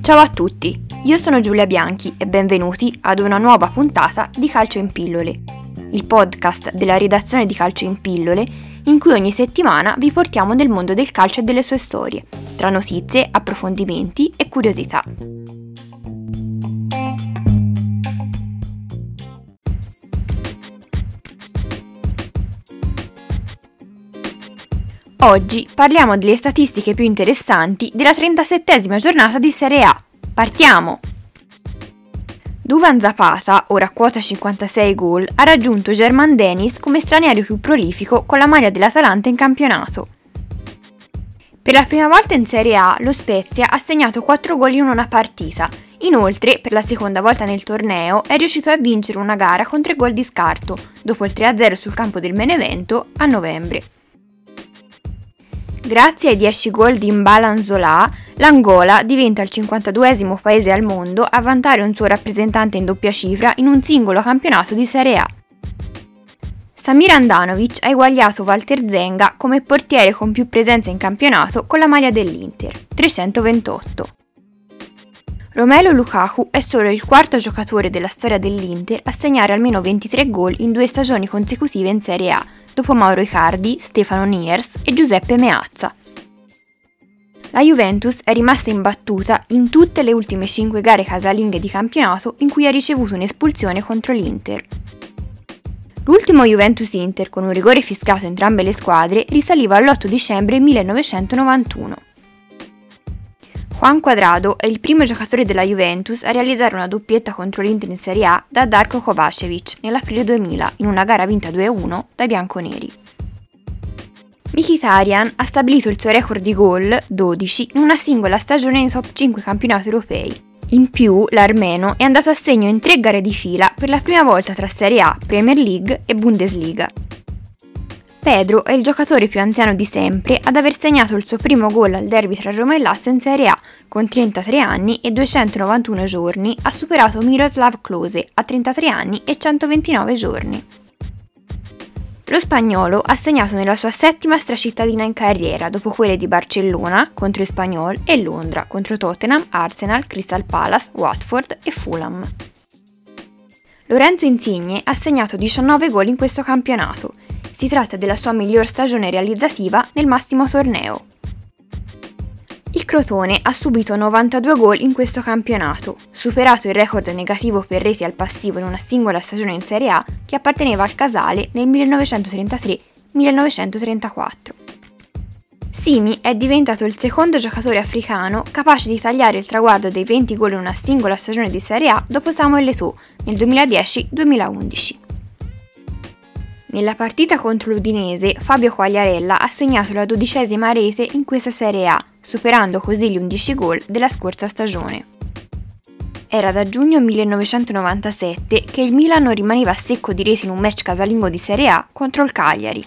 Ciao a tutti, io sono Giulia Bianchi e benvenuti ad una nuova puntata di Calcio in Pillole, il podcast della redazione di Calcio in Pillole in cui ogni settimana vi portiamo nel mondo del calcio e delle sue storie, tra notizie, approfondimenti e curiosità. Oggi parliamo delle statistiche più interessanti della 37esima giornata di Serie A. Partiamo! Duvan Zapata, ora quota 56 gol, ha raggiunto German Dennis come straniero più prolifico con la maglia dell'Atalanta in campionato. Per la prima volta in Serie A, lo Spezia ha segnato 4 gol in una partita. Inoltre, per la seconda volta nel torneo, è riuscito a vincere una gara con 3 gol di scarto, dopo il 3-0 sul campo del Benevento a novembre. Grazie ai 10 gol di Mbalan Zola, l'Angola diventa il 52 paese al mondo a vantare un suo rappresentante in doppia cifra in un singolo campionato di Serie A. Samir Andanovic ha eguagliato Walter Zenga come portiere con più presenza in campionato con la maglia dell'Inter, 328. Romelo Lukaku è solo il quarto giocatore della storia dell'Inter a segnare almeno 23 gol in due stagioni consecutive in Serie A, dopo Mauro Icardi, Stefano Niers e Giuseppe Meazza. La Juventus è rimasta imbattuta in tutte le ultime 5 gare casalinghe di campionato in cui ha ricevuto un'espulsione contro l'Inter. L'ultimo Juventus-Inter con un rigore fiscato entrambe le squadre risaliva all'8 dicembre 1991. Juan Quadrado è il primo giocatore della Juventus a realizzare una doppietta contro l'Inter in Serie A da Darko Kovacevic nell'aprile 2000 in una gara vinta 2-1 dai bianconeri. Mkhitaryan ha stabilito il suo record di gol, 12, in una singola stagione nei top 5 campionati europei. In più, l'armeno è andato a segno in tre gare di fila per la prima volta tra Serie A, Premier League e Bundesliga. Pedro è il giocatore più anziano di sempre ad aver segnato il suo primo gol al derby tra Roma e Lazio in Serie A. Con 33 anni e 291 giorni ha superato Miroslav Klose a 33 anni e 129 giorni. Lo spagnolo ha segnato nella sua settima stracittadina in carriera, dopo quelle di Barcellona contro il Spagnol e Londra contro Tottenham, Arsenal, Crystal Palace, Watford e Fulham. Lorenzo Insigne ha segnato 19 gol in questo campionato. Si tratta della sua miglior stagione realizzativa nel massimo torneo. Il Crotone ha subito 92 gol in questo campionato, superato il record negativo per reti al passivo in una singola stagione in Serie A che apparteneva al Casale nel 1933-1934. Simi è diventato il secondo giocatore africano capace di tagliare il traguardo dei 20 gol in una singola stagione di Serie A dopo Samuel Eto'o nel 2010-2011. Nella partita contro l'Udinese, Fabio Quagliarella ha segnato la dodicesima rete in questa Serie A, superando così gli 11 gol della scorsa stagione. Era da giugno 1997 che il Milano rimaneva secco di reti in un match casalingo di Serie A contro il Cagliari.